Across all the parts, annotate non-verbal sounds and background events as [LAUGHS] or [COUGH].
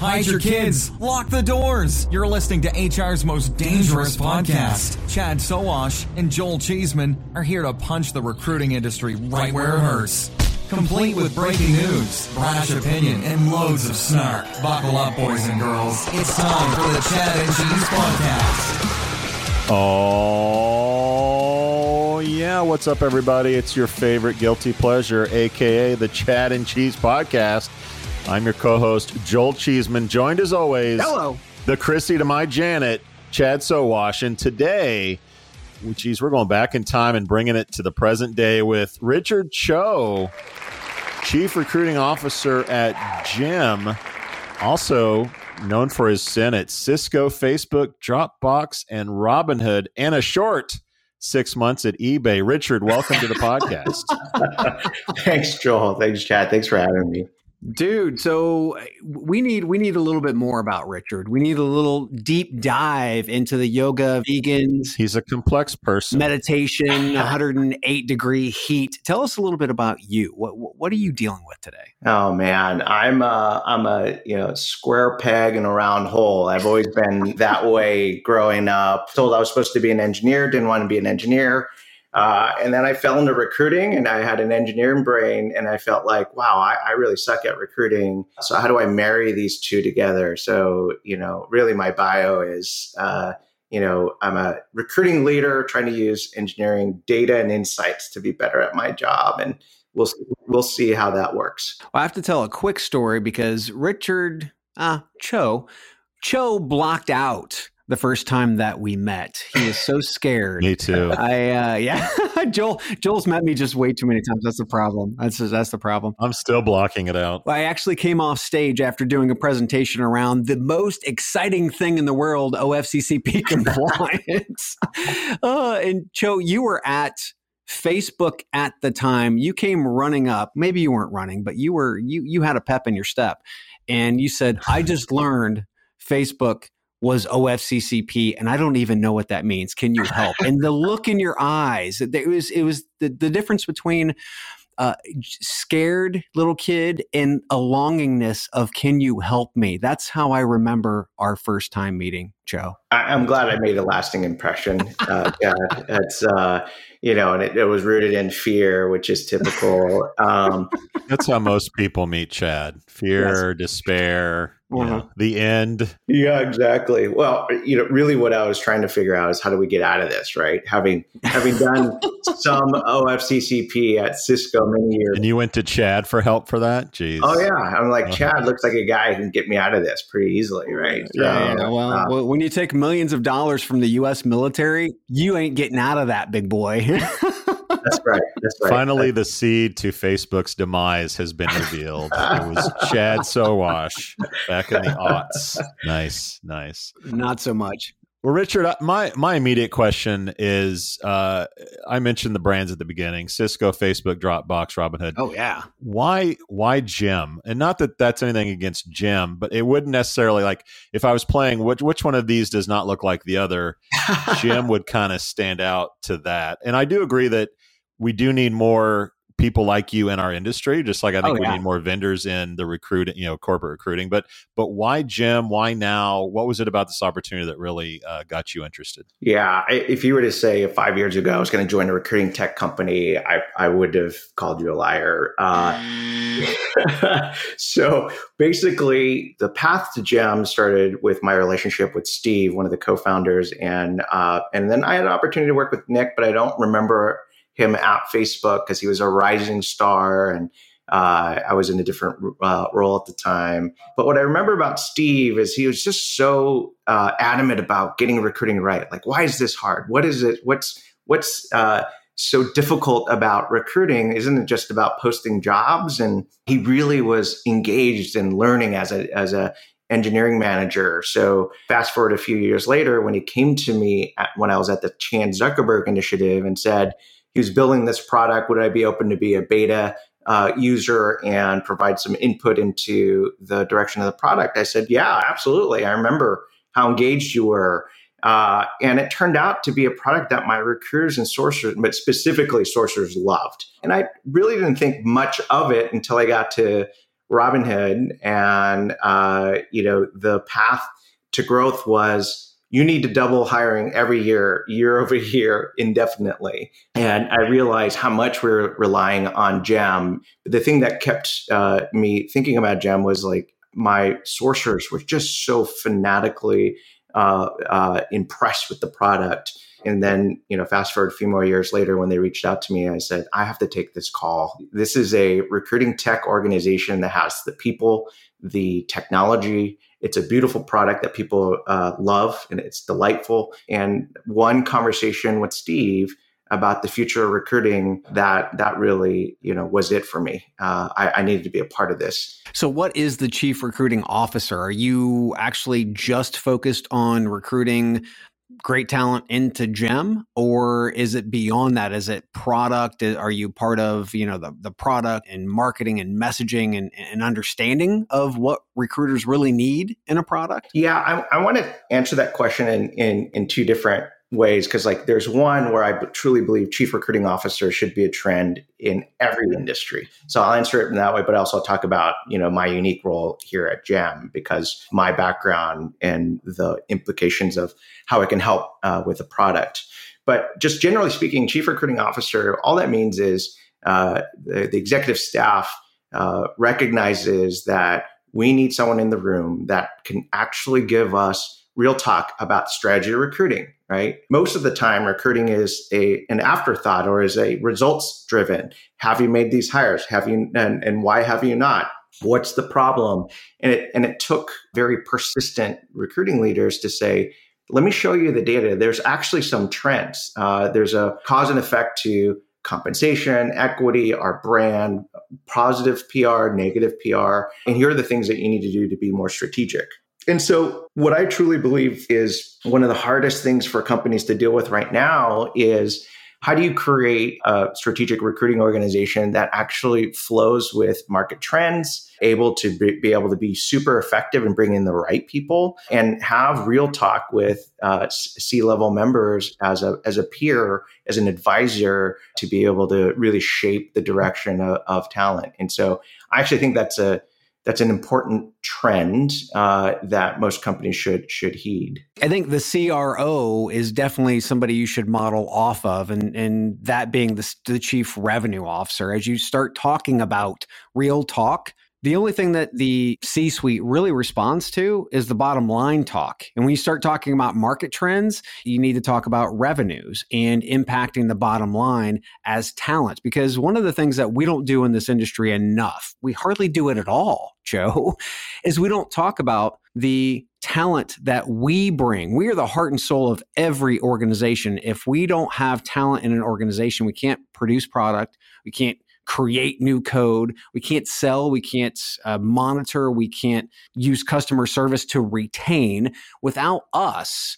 Hide your kids. Lock the doors. You're listening to HR's most dangerous podcast. Chad Sowash and Joel Cheeseman are here to punch the recruiting industry right where it hurts. Complete with breaking news, brash opinion, and loads of snark. Buckle up, boys and girls. It's time for the Chad and Cheese Podcast. Oh, yeah. What's up, everybody? It's your favorite guilty pleasure, aka the Chad and Cheese Podcast. I'm your co host, Joel Cheeseman, joined as always. Hello. The Chrissy to my Janet, Chad Sowash. And today, geez, we're going back in time and bringing it to the present day with Richard Cho, Chief Recruiting Officer at Gem, also known for his sin at Cisco, Facebook, Dropbox, and Robinhood, and a short six months at eBay. Richard, welcome to the [LAUGHS] podcast. Thanks, Joel. Thanks, Chad. Thanks for having me. Dude, so eh, we need we need a little bit more about Richard. We need a little deep dive into the yoga, vegans, He's a complex person. meditation, 108 degree heat. Tell us a little bit about you. What what are you dealing with today? Oh man, I'm a I'm a you know square peg in a round hole. I've always been that way growing up. Told I was supposed to be an engineer, didn't want to be an engineer. Uh, and then I fell into recruiting and I had an engineering brain and I felt like, wow, I, I, really suck at recruiting. So how do I marry these two together? So, you know, really my bio is, uh, you know, I'm a recruiting leader trying to use engineering data and insights to be better at my job. And we'll, we'll see how that works. Well, I have to tell a quick story because Richard uh, Cho, Cho blocked out the first time that we met. He is so scared. me too. I uh, [LAUGHS] yeah, Joel Joel's met me just way too many times. That's the problem. That's that's the problem. I'm still blocking it out. I actually came off stage after doing a presentation around the most exciting thing in the world, OFCCP [LAUGHS] compliance. uh, and Cho, you were at Facebook at the time. You came running up. Maybe you weren't running, but you were you you had a pep in your step, and you said, "I just learned Facebook." Was OFCCP, and I don't even know what that means. Can you help? and the [LAUGHS] look in your eyes, it was it was the, the difference between uh, scared little kid and a longingness of "Can you help me?" That's how I remember our first time meeting, Joe. I, am glad I made a lasting impression. [LAUGHS] Uh, yeah, it's uh, you know, and it, it, was rooted in fear, which is typical. Um, That's how most people meet Chad: fear, yes. despair, you know, Uh-huh. the end. Yeah, exactly. Well, you know, really what I was trying to figure out is how do we get out of this, right? Having having done [LAUGHS] some OFCCP at Cisco many years. And you went to Chad for help for that? Jeez. Oh yeah, I'm like Uh-huh. Chad looks like a guy who can get me out of this pretty easily, right? Yeah, So, yeah. Well, uh, well, when you take millions of dollars from the U.S. military, you ain't getting out of that, big boy. [LAUGHS] That's right. That's right. Finally, the seed to Facebook's demise has been revealed. it was [LAUGHS] Chad Sowash back in the aughts. Nice, nice. Not so much. Well, Richard, my my immediate question is: uh, I mentioned the brands at the beginning: Cisco, Facebook, Dropbox, Robinhood. Oh yeah. Why why Gem? And not that that's anything against Gem, but it wouldn't necessarily like if I was playing which which one of these does not look like the other. [LAUGHS] Gem would kind of stand out to that. And I do agree that we do need more people like you in our industry just like i think Oh, we need more vendors in the recruiting you know corporate recruiting but but why Gem? Why now? What was it about this opportunity that really uh, got you interested? Yeah, if you were to say five years ago I was going to join a recruiting tech company, I, I would have called you a liar. Uh, [LAUGHS] so basically, the path to Gem started with my relationship with Steve, one of the co-founders, and uh, and then I had an opportunity to work with Nick, but I don't remember him at Facebook because he was a rising star and. Uh, I was in a different uh, role at the time. But what I remember about Steve is he was just so uh, adamant about getting recruiting right. Like, why is this hard? What is it? What's what's uh, so difficult about recruiting? Isn't it just about posting jobs? And he really was engaged in learning as a as a engineering manager. So fast forward a few years later, when he came to me at, when I was at the Chan Zuckerberg Initiative and said he was building this product, would I be open to be a beta uh, user and provide some input into the direction of the product? I said, yeah, absolutely. I remember how engaged you were. Uh, and it turned out to be a product that my recruiters and sourcers, but specifically sourcers, loved. And I really didn't think much of it until I got to Robinhood, and uh, you know the path to growth was you need to double hiring every year, year over year, indefinitely. And I realized how much we're relying on Gem. The thing that kept uh, me thinking about Gem was like my sourcers were just so fanatically uh, uh, impressed with the product. And then, you know, fast forward a few more years later, when they reached out to me, I said, I have to take this call. This is a recruiting tech organization that has the people, the technology. It's a beautiful product that people uh, love and it's delightful. And one conversation with Steve about the future of recruiting that that really you know was it for me uh, I, I needed to be a part of this So, what is the chief recruiting officer? Are you actually just focused on recruiting great talent into Gem, or is it beyond that? Is it product? Are you part of you know the the product and marketing and messaging and, and understanding of what recruiters really need in a product? yeah i, I want to answer that question in in, in two different ways because like there's one where i truly believe chief recruiting officer should be a trend in every industry. So i'll answer it in that way but also i'll talk about you know my unique role here at gem because my background and the implications of how it can help uh, with the product. But just generally speaking chief recruiting officer all that means is uh, the, the executive staff uh, recognizes that we need someone in the room that can actually give us real talk about strategy recruiting right? Most of the time recruiting is a an afterthought or is a results driven. Have you made these hires? Have you and, and why have you not? What's the problem? And it and it took very persistent recruiting leaders to say let me show you the data. There's actually some trends. Uh, there's a cause and effect to compensation equity our brand positive pr negative pr and here are the things that you need to do to be more strategic and so, what I truly believe is one of the hardest things for companies to deal with right now is how do you create a strategic recruiting organization that actually flows with market trends, able to be, able to be super effective and bring in the right people, and have real talk with uh, C level members as a as a peer, as an advisor, to be able to really shape the direction of, of talent. And so, I actually think that's a that's an important trend uh, that most companies should should heed. I think the CRO is definitely somebody you should model off of, and and that being the, the chief revenue officer. As you start talking about real talk, the only thing that the C suite really responds to is the bottom line talk. And when you start talking about market trends, you need to talk about revenues and impacting the bottom line as talent. Because one of the things that we don't do in this industry enough, we hardly do it at all, Joe, [LAUGHS] is we don't talk about the talent that we bring. We are the heart and soul of every organization. If we don't have talent in an organization, we can't produce product, we can't create new code, we can't sell, we can't uh, monitor, we can't use customer service to retain. Without us,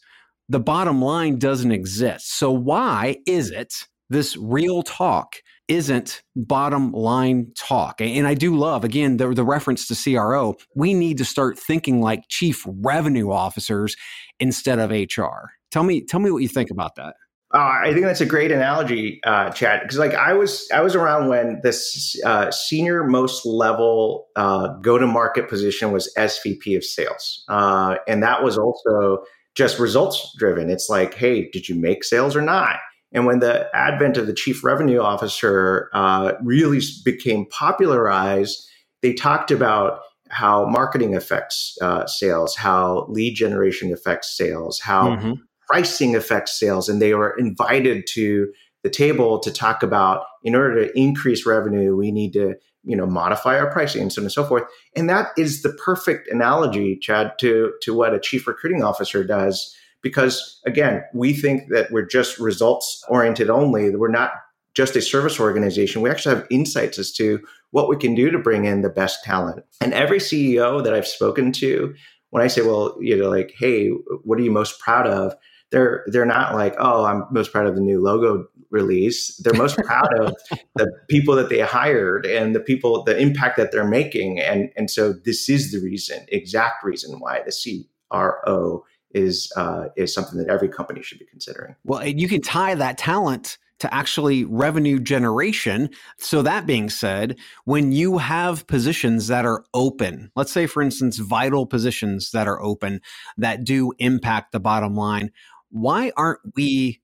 the bottom line doesn't exist. So, why is it this real talk isn't bottom line talk. And I do love, again, the, the reference to CRO. We need to start thinking like chief revenue officers instead of HR. Tell me, tell me what you think about that. Uh, I think that's a great analogy, uh, Chad. Because like I was, I was around when this uh, senior most level uh, go to market position was SVP of sales, uh, and that was also just results driven. It's like, hey, did you make sales or not? And when the advent of the chief revenue officer uh, really became popularized, they talked about how marketing affects uh, sales, how lead generation affects sales, how mm-hmm. Pricing affects sales. And they were invited to the table to talk about in order to increase revenue, we need to you know modify our pricing and so on and so forth. And that is the perfect analogy, Chad, to to what a chief recruiting officer does because again, we think that we're just results oriented only. We're not just a service organization. We actually have insights as to what we can do to bring in the best talent. And every CEO that I've spoken to, when I say, well, you know, like, hey, what are you most proud of? They're they're not like, oh, I'm most proud of the new logo release. They're most [LAUGHS] proud of the people that they hired and the people, the impact that they're making. And and so this is the reason, exact reason why the CRO is uh, is something that every company should be considering. Well, you can tie that talent to actually revenue generation. So that being said, when you have positions that are open, let's say for instance vital positions that are open that do impact the bottom line, why aren't we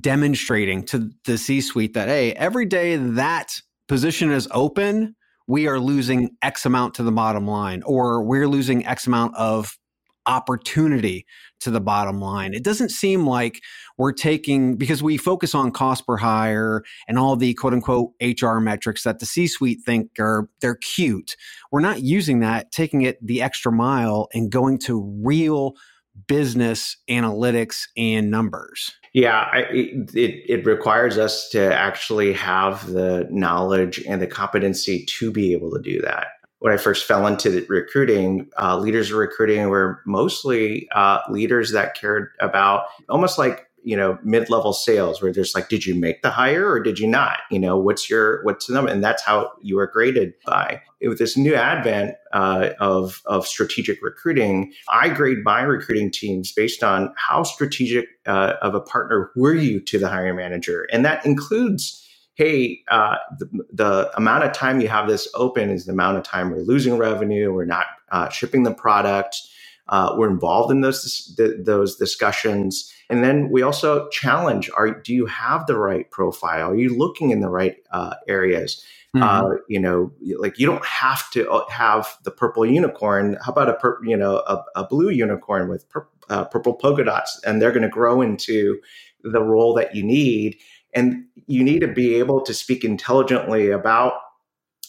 demonstrating to the C-suite that hey, every day that position is open, we are losing X amount to the bottom line, or we're losing X amount of opportunity to the bottom line. It doesn't seem like we're taking because we focus on cost per hire and all the quote unquote HR metrics that the C-suite think are they're cute. We're not using that, taking it the extra mile and going to real business analytics and numbers. Yeah, I, it, it requires us to actually have the knowledge and the competency to be able to do that when I first fell into recruiting, uh, leaders of recruiting were mostly uh, leaders that cared about almost like you know mid-level sales, where there's like, did you make the hire or did you not? You know, what's your what's the number, and that's how you were graded by. With this new advent uh, of of strategic recruiting, I grade my recruiting teams based on how strategic uh, of a partner were you to the hiring manager, and that includes hey, uh, the, the, amount of time you have this open is the amount of time we're losing revenue, we're not uh, shipping the product, uh, we're involved in those those discussions, and then we also challenge: Are do you have the right profile? Are you looking in the right uh, areas? Mm-hmm. Uh, you know, like you don't have to uh, have the purple unicorn. How about a pur- you know a, a blue unicorn with pur- purple polka dots, and they're going to grow into the role that you need and you need to be able to speak intelligently about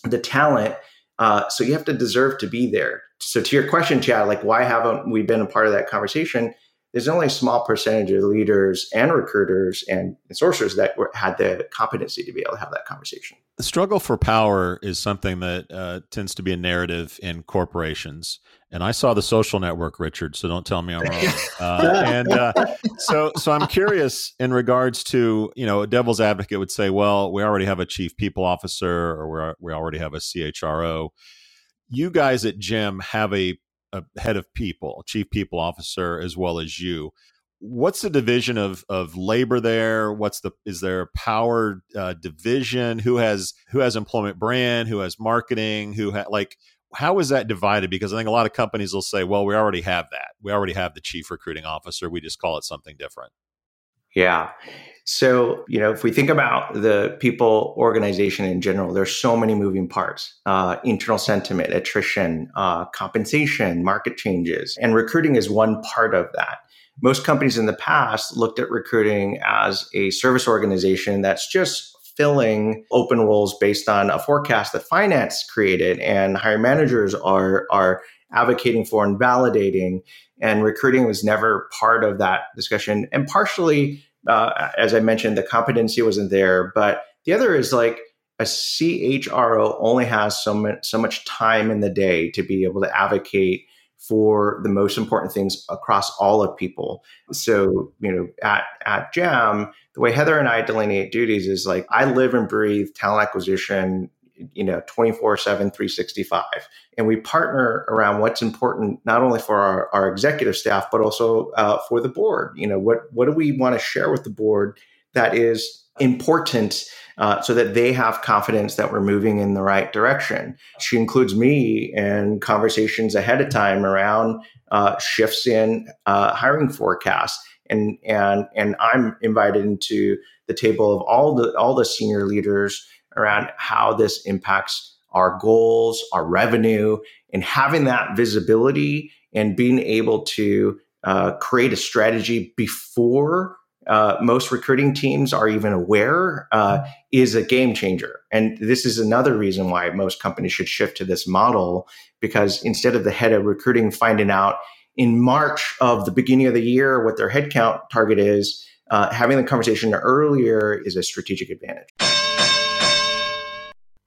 the talent. Uh, so you have to deserve to be there. So to your question, Chad, like why haven't we been a part of that conversation? There's only a small percentage of leaders and recruiters and sourcers that were, had the competency to be able to have that conversation. The struggle for power is something that uh, tends to be a narrative in corporations and I saw the Social Network, Richard. So don't tell me I'm wrong. [LAUGHS] Uh, and uh, so, so I'm curious in regards to you know, a devil's advocate would say, well, we already have a chief people officer, or we we already have a CHRO. You guys at Gem have a, a head of people, chief people officer, as well as you. What's the division of of labor there? What's the is there a power uh, division? Who has who has employment brand? Who has marketing? Who ha- like how is that divided? Because I think a lot of companies will say, well, we already have that. We already have the chief recruiting officer. We just call it something different. Yeah. So, you know, if we think about the people organization in general, there's so many moving parts uh, internal sentiment, attrition, uh, compensation, market changes, and recruiting is one part of that. Most companies in the past looked at recruiting as a service organization that's just filling open roles based on a forecast that finance created and hiring managers are are advocating for and validating. And recruiting was never part of that discussion. And partially, uh, as I mentioned, the competency wasn't there. But the other is like a CHRO only has so much, so much time in the day to be able to advocate for the most important things across all of people. So, you know, at, at Gem, the way Heather and I delineate duties is like I live and breathe talent acquisition, you know, 24 7, 365. And we partner around what's important, not only for our, our executive staff, but also uh, for the board. You know, what, what do we want to share with the board that is important uh, so that they have confidence that we're moving in the right direction. She includes me in conversations ahead of time around uh, shifts in uh, hiring forecasts. And, and, and I'm invited into the table of all the, all the senior leaders around how this impacts our goals, our revenue, and having that visibility and being able to uh, create a strategy before uh, most recruiting teams are even aware uh, is a game changer. And this is another reason why most companies should shift to this model because instead of the head of recruiting finding out in March of the beginning of the year what their headcount target is, uh, having the conversation earlier is a strategic advantage.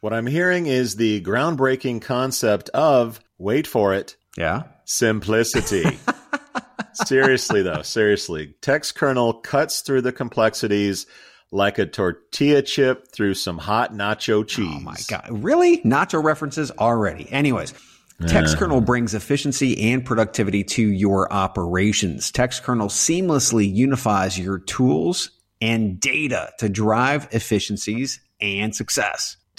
What I'm hearing is the groundbreaking concept of, wait for it, yeah, simplicity. [LAUGHS] seriously though, seriously. Textkernel cuts through the complexities like a tortilla chip through some hot nacho cheese. Oh my god. Really? Nacho references already. Anyways, Textkernel brings efficiency and productivity to your operations. Textkernel seamlessly unifies your tools and data to drive efficiencies and success.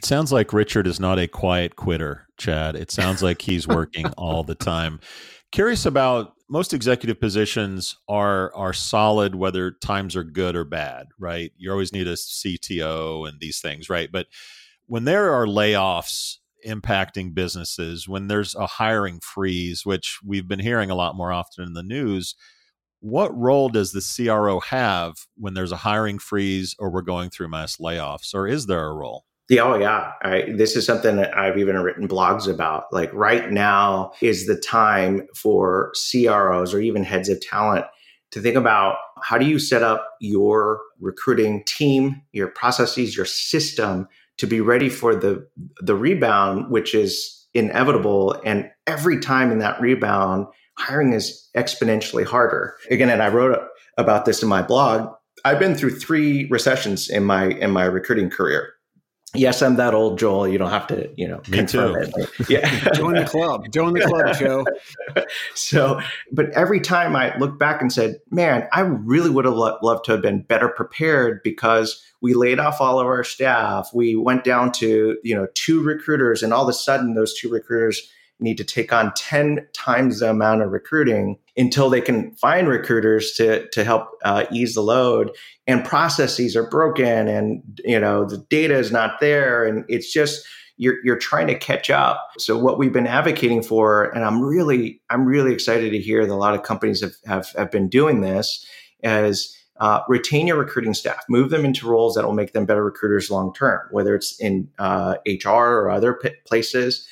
it sounds like Richard is not a quiet quitter, Chad. It sounds like he's working [LAUGHS] all the time. Curious about most executive positions are are solid whether times are good or bad, right? You always need a CTO and these things, right? But when there are layoffs impacting businesses, when there's a hiring freeze, which we've been hearing a lot more often in the news, what role does the CRO have when there's a hiring freeze or we're going through mass layoffs, or is there a role? Yeah, oh yeah. This is something that I've even written blogs about. Like right now is the time for CROs or even heads of talent to think about how do you set up your recruiting team, your processes, your system to be ready for the the rebound, which is inevitable. And every time in that rebound, hiring is exponentially harder. Again, and I wrote about this in my blog. I've been through three recessions in my in my recruiting career yes, I'm that old, Joel. You don't have to, you know, me too. It. [LAUGHS] Yeah, join the club. Join the club, Joe. [LAUGHS] so, but every time I look back and said, "Man, I really would have lo- loved to have been better prepared because we laid off all of our staff. We went down to, you know, two recruiters, and all of a sudden, those two recruiters." Need to take on 10 times the amount of recruiting until they can find recruiters to, to help uh, ease the load. And processes are broken and you know the data is not there and it's just you're, you're trying to catch up. So what we've been advocating for and i'm really i'm really excited to hear that a lot of companies have, have, have been doing this as uh, retain your recruiting staff, move them into roles that will make them better recruiters long term, whether it's in uh, HR or other p- places.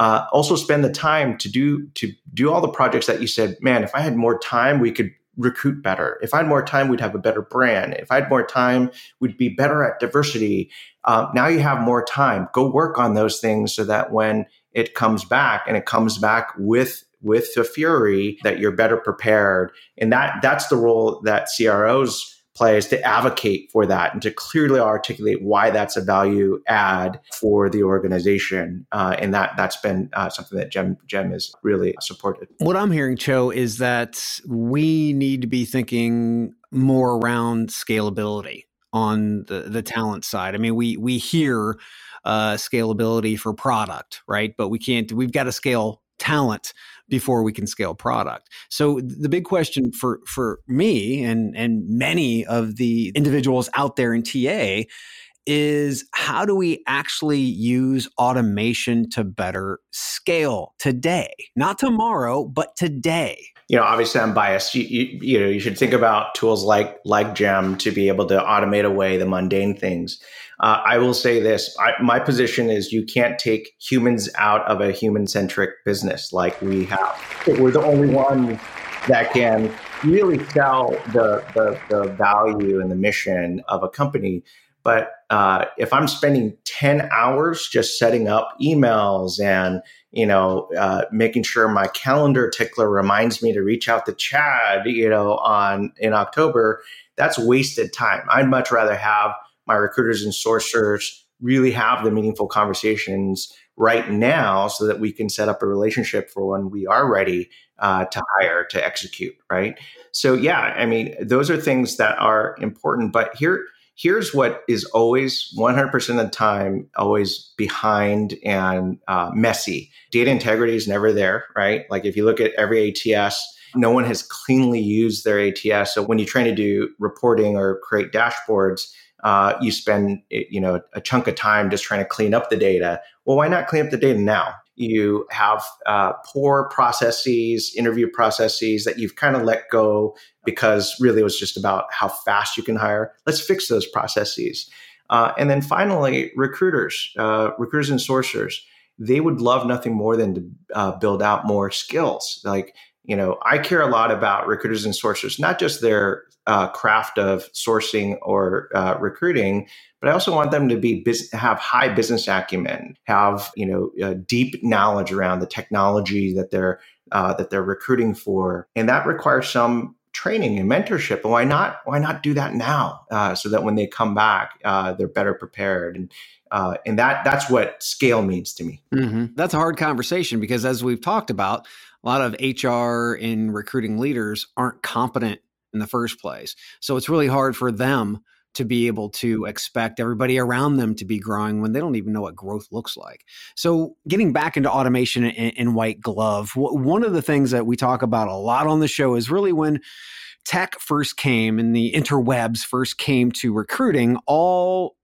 Uh, also, spend the time to do to do all the projects that you said. Man, if I had more time, we could recruit better. If I had more time, we'd have a better brand. If I had more time, we'd be better at diversity. Uh, now you have more time. Go work on those things so that when it comes back and it comes back with with the fury that you're better prepared and that that's the role that cros plays to advocate for that and to clearly articulate why that's a value add for the organization uh, and that that's been uh, something that gem gem has really supported. What i'm hearing cho is that we need to be thinking more around scalability on the, the talent side. I mean we we hear uh, scalability for product right? But we can't we've got to scale talent before we can scale product. So the big question for for me and and many of the individuals out there in TA is how do we actually use automation to better scale today? Not tomorrow, but today. You know, obviously I'm biased. You, you, you know, you should think about tools like like Gem to be able to automate away the mundane things. Uh, I will say this I, my position is you can't take humans out of a human centric business like we have. We're the only one that can really sell the, the, the value and the mission of a company. But uh, if I'm spending 10 hours just setting up emails and you know, uh, making sure my calendar tickler reminds me to reach out to Chad, you know, on in October, that's wasted time. I'd much rather have my recruiters and sourcers really have the meaningful conversations right now so that we can set up a relationship for when we are ready uh, to hire to execute right? So yeah i mean those are things that are important but here here's what is always 100% of the time always behind and uh, messy. Data integrity is never there right? Like if you look at every ats no one has cleanly used their ats so when you're trying to do reporting or create dashboards uh, you spend you know a chunk of time just trying to clean up the data. Well, why not clean up the data now? You have uh, poor processes, interview processes that you've kind of let go because really it was just about how fast you can hire. Let's fix those processes. Uh, and then finally, recruiters, uh, recruiters and sourcers, they would love nothing more than to uh, build out more skills. Like you know, I care a lot about recruiters and sourcers, not just their uh, craft of sourcing or uh, recruiting, but I also want them to be have high business acumen, have you know deep knowledge around the technology that they're uh, that they're recruiting for, and that requires some training and mentorship. And why not? Why not do that now, uh, so that when they come back, uh, they're better prepared and. Uh, and that that's what scale means to me. Mm-hmm. That's a hard conversation because, as we've talked about, a lot of HR and recruiting leaders aren't competent in the first place. So it's really hard for them to be able to expect everybody around them to be growing when they don't even know what growth looks like. So, getting back into automation and, white glove, one of the things that we talk about a lot on the show is really when tech first came and the interwebs first came to recruiting, all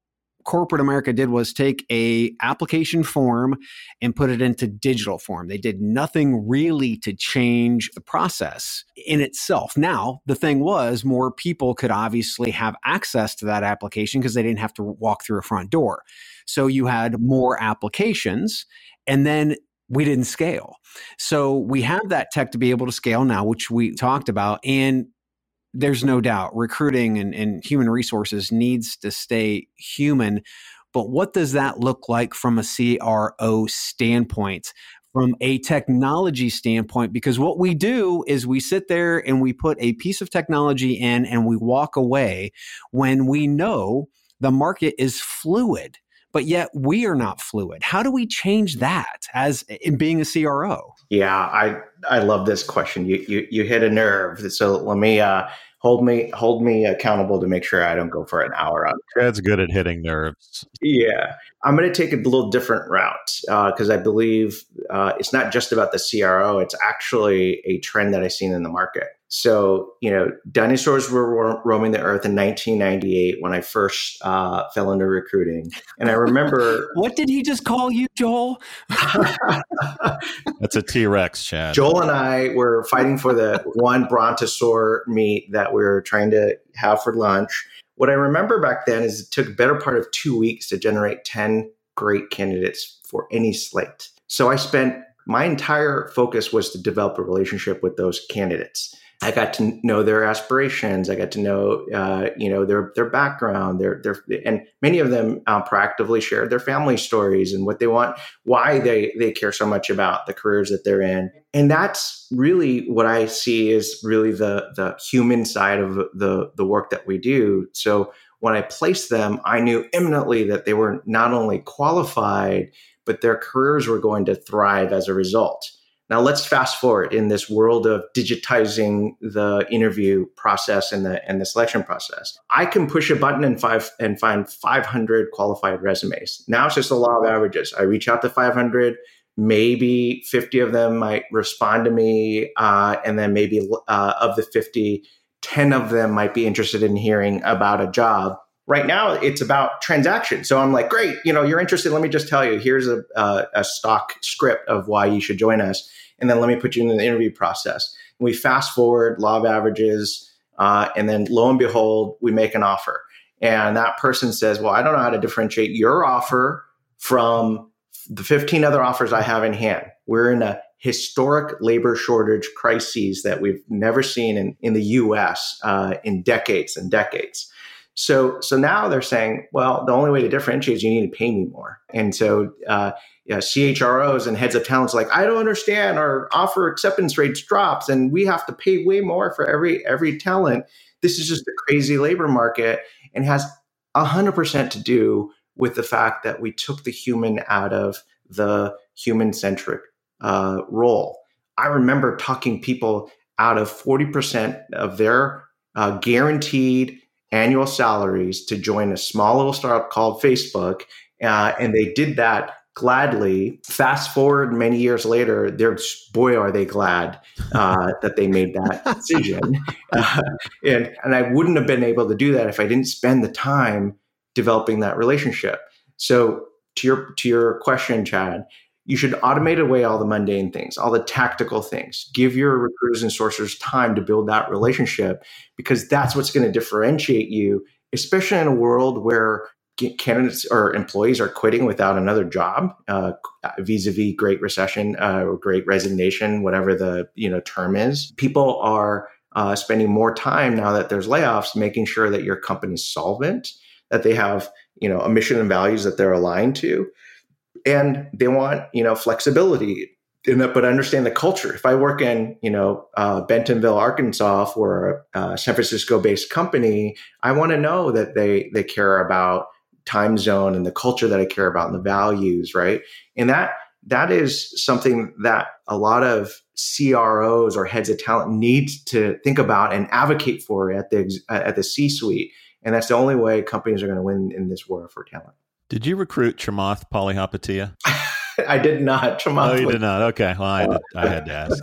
corporate America did was take a application form and put it into digital form. They did nothing really to change the process in itself. Now, the thing was more people could obviously have access to that application because they didn't have to walk through a front door. So you had more applications and then we didn't scale. So we have that tech to be able to scale now, which we talked about. And there's no doubt recruiting and, and human resources needs to stay human. But what does that look like from a CRO standpoint? From a technology standpoint, because what we do is we sit there and we put a piece of technology in and we walk away when we know the market is fluid but yet we are not fluid. How do we change that as in being a CRO? Yeah, I I love this question. You you you hit a nerve. So let me uh, hold me hold me accountable to make sure I don't go for an hour on. That's good at hitting nerves. Yeah, I'm going to take a little different route because uh, I believe uh, it's not just about the CRO. It's actually a trend that I've seen in the market. So, you know, dinosaurs were roaming the earth in 1998 when I first uh, fell into recruiting. And I remember. [LAUGHS] what did he just call you, Joel? [LAUGHS] That's a T Rex, Chad. Joel and I were fighting for the one brontosaur meat that we were trying to have for lunch. What I remember back then is it took a better part of two weeks to generate 10 great candidates for any slate. So I spent my entire focus was to develop a relationship with those candidates. I got to know their aspirations. I got to know, uh, you know, their their background. Their their and many of them uh, proactively shared their family stories and what they want, why they they care so much about the careers that they're in. And that's really what I see is really the the human side of the the work that we do. So when I placed them, I knew imminently that they were not only qualified, but their careers were going to thrive as a result. Now let's fast forward in this world of digitizing the interview process and the and the selection process. I can push a button and five and find 500 qualified resumes. Now it's just a law of averages. I reach out to 500, maybe 50 of them might respond to me, uh, and then maybe uh, of the 50, 10 of them might be interested in hearing about a job right now it's about transactions. so i'm like great you know you're interested. Let me just tell you here's a, a stock script of why you should join us and then let me put you in the interview process. And we fast forward law of averages uh, and then lo and behold we make an offer. And that person says well i don't know how to differentiate your offer from the 15 other offers i have in hand. We're in a historic labor shortage crises that we've never seen in, in the us uh, in decades and decades so, so now they're saying, well, the only way to differentiate is you need to pay me more. And so, uh, yeah, CHROs and heads of talents like, I don't understand. Our offer acceptance rates drops, and we have to pay way more for every every talent. This is just a crazy labor market, and has hundred percent to do with the fact that we took the human out of the human centric uh, role. I remember talking people out of forty percent of their uh, guaranteed annual salaries to join a small little startup called Facebook. Uh, and they did that gladly. Fast forward many years later, they're boy are they glad uh, that they made that [LAUGHS] decision. Uh, and and I wouldn't have been able to do that if I didn't spend the time developing that relationship. So to your to your question, Chad, you should automate away all the mundane things, all the tactical things. Give your recruiters and sourcers time to build that relationship because that's what's going to differentiate you, especially in a world where candidates or employees are quitting without another job uh, vis-a-vis great recession uh, or great resignation whatever the you know term is people are uh, spending more time now that there's layoffs making sure that your company's solvent that they have you know a mission and values that they're aligned to and they want you know flexibility that, but understand the culture. If I work in you know uh, Bentonville, Arkansas, for a San Francisco-based company, I want to know that they they care about time zone and the culture that I care about and the values, right? And that that is something that a lot of CROs or heads of talent need to think about and advocate for at the at the C-suite. And that's the only way companies are going to win in this war for talent. Did you recruit Chamath Palihapitiya? [LAUGHS] I did not. Chamath. Oh, you did not. Okay. Well, I had to, I had to ask.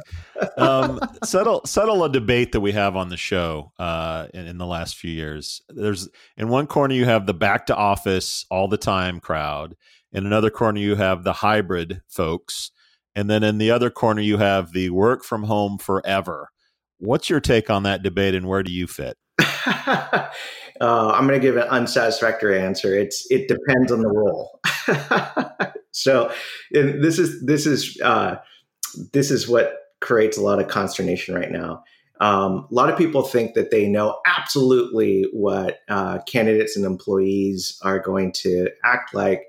Um, [LAUGHS] settle settle a debate that we have on the show uh, in, in, the last few years. There's in one corner you have the back to office all the time crowd. In another corner you have the hybrid folks, and then in the other corner you have the work from home forever. What's your take on that debate, and where do you fit? [LAUGHS] Uh, I'm going to give an unsatisfactory answer. It's it depends on the role. [LAUGHS] so this is this is uh, this is what creates a lot of consternation right now. Um, a lot of people think that they know absolutely what uh, candidates and employees are going to act like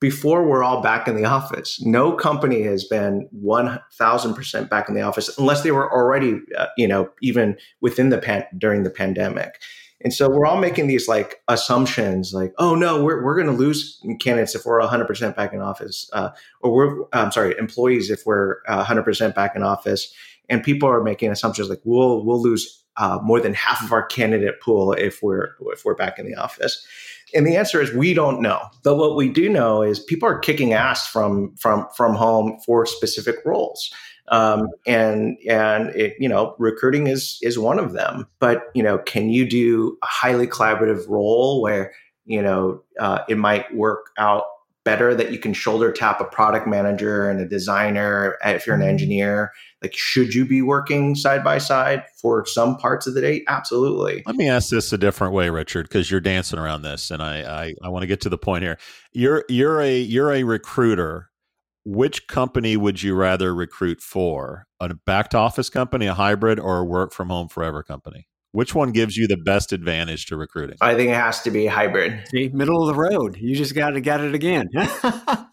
before we're all back in the office. No company has been 1000% back in the office unless they were already, uh, you know, even within the pan- during the pandemic. And so we're all making these like assumptions like, oh no, we're, we're going to lose candidates if we're 100% back in office, uh, or we're, I'm sorry, employees if we're uh, 100% back in office. And people are making assumptions like we'll, we'll lose uh, more than half of our candidate pool if we're, if we're back in the office. And the answer is we don't know. But what we do know is people are kicking ass from, from, from home for specific roles. Um, and and it, you know, recruiting is is one of them. But you know, can you do a highly collaborative role where you know uh, it might work out better that you can shoulder tap a product manager and a designer if you're an mm-hmm. engineer. Like should you be working side by side for some parts of the day? Absolutely. Let me ask this a different way richard because you're dancing around this and i i, I want to get to the point here. You're you're a you're a recruiter. Which company would you rather recruit for? A back to office company a hybrid or a work from home forever company which one gives you the best advantage to recruiting? I think it has to be hybrid. See, middle of the road. You just got to get it again. [LAUGHS] the,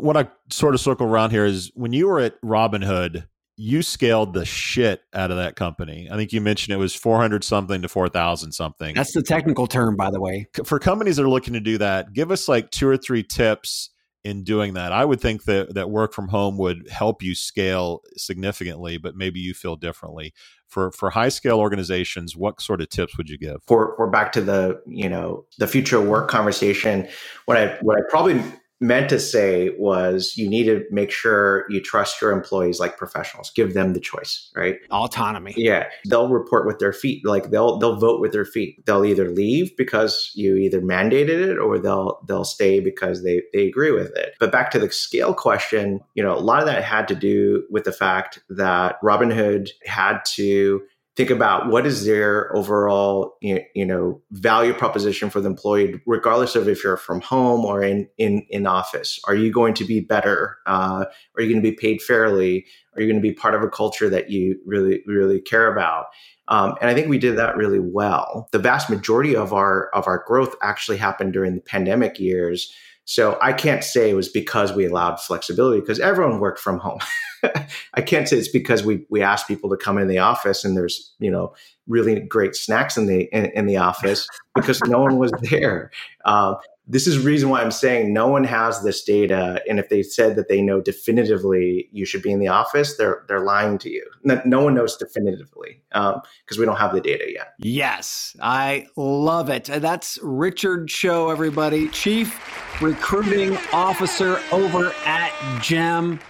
what I sort of circle around here is when you were at Robinhood, you scaled the shit out of that company. I think you mentioned it was 400 something to 4,000 something. That's the technical term, by the way. For companies that are looking to do that, give us like two or three tips in doing that. I would think that that work from home would help you scale significantly, but maybe you feel differently. For for high scale organizations, what sort of tips would you give? For we're back to the you know the future of work conversation. What I what I probably meant to say was you need to make sure you trust your employees like professionals. Give them the choice right? Autonomy. Yeah. They'll report with their feet. Like they'll they'll vote with their feet. They'll either leave because you either mandated it or they'll they'll stay because they they agree with it. But back to the scale question you know a lot of that had to do with the fact that robinhood had to think about what is their overall you know value proposition for the employee regardless of if you're from home or in in in office. Are you going to be better? Uh, are you going to be paid fairly? Are you going to be part of a culture that you really really care about? Um, and i think we did that really well. The vast majority of our of our growth actually happened during the pandemic years so I can't say it was because we allowed flexibility because everyone worked from home. [LAUGHS] I can't say it's because we we asked people to come in the office and there's you know really great snacks in the in, in the office because no one was there. Uh, this is reason why I'm saying no one has this data. And if they said that they know definitively you should be in the office, they're they're lying to you. No, no one knows definitively because um, we don't have the data yet. Yes, I love it. That's Richard Cho, everybody, Chief Recruiting Officer over at GEM.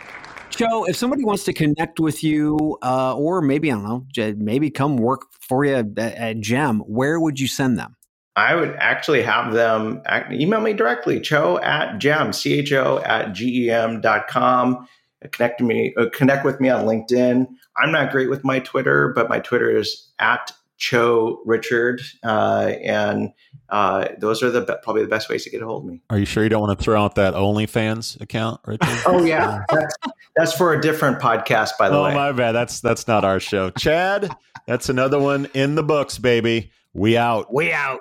Cho, if somebody wants to connect with you, uh, or maybe I don't know, maybe come work for you at, at GEM, where would you send them? I would actually have them email me directly, cho at gem, C-H-O at G-E-M.com. Connect me, uh, connect with me on LinkedIn. I'm not great with my Twitter, but my Twitter is at Cho Richard, uh, and uh, those are the be- probably the best ways to get a hold of me. Are you sure you don't want to throw out that OnlyFans account, Richard? oh yeah, that's, that's for a different podcast, by the oh, way. Oh my bad, that's that's not our show. Chad, that's another one in the books, baby. We out. We out.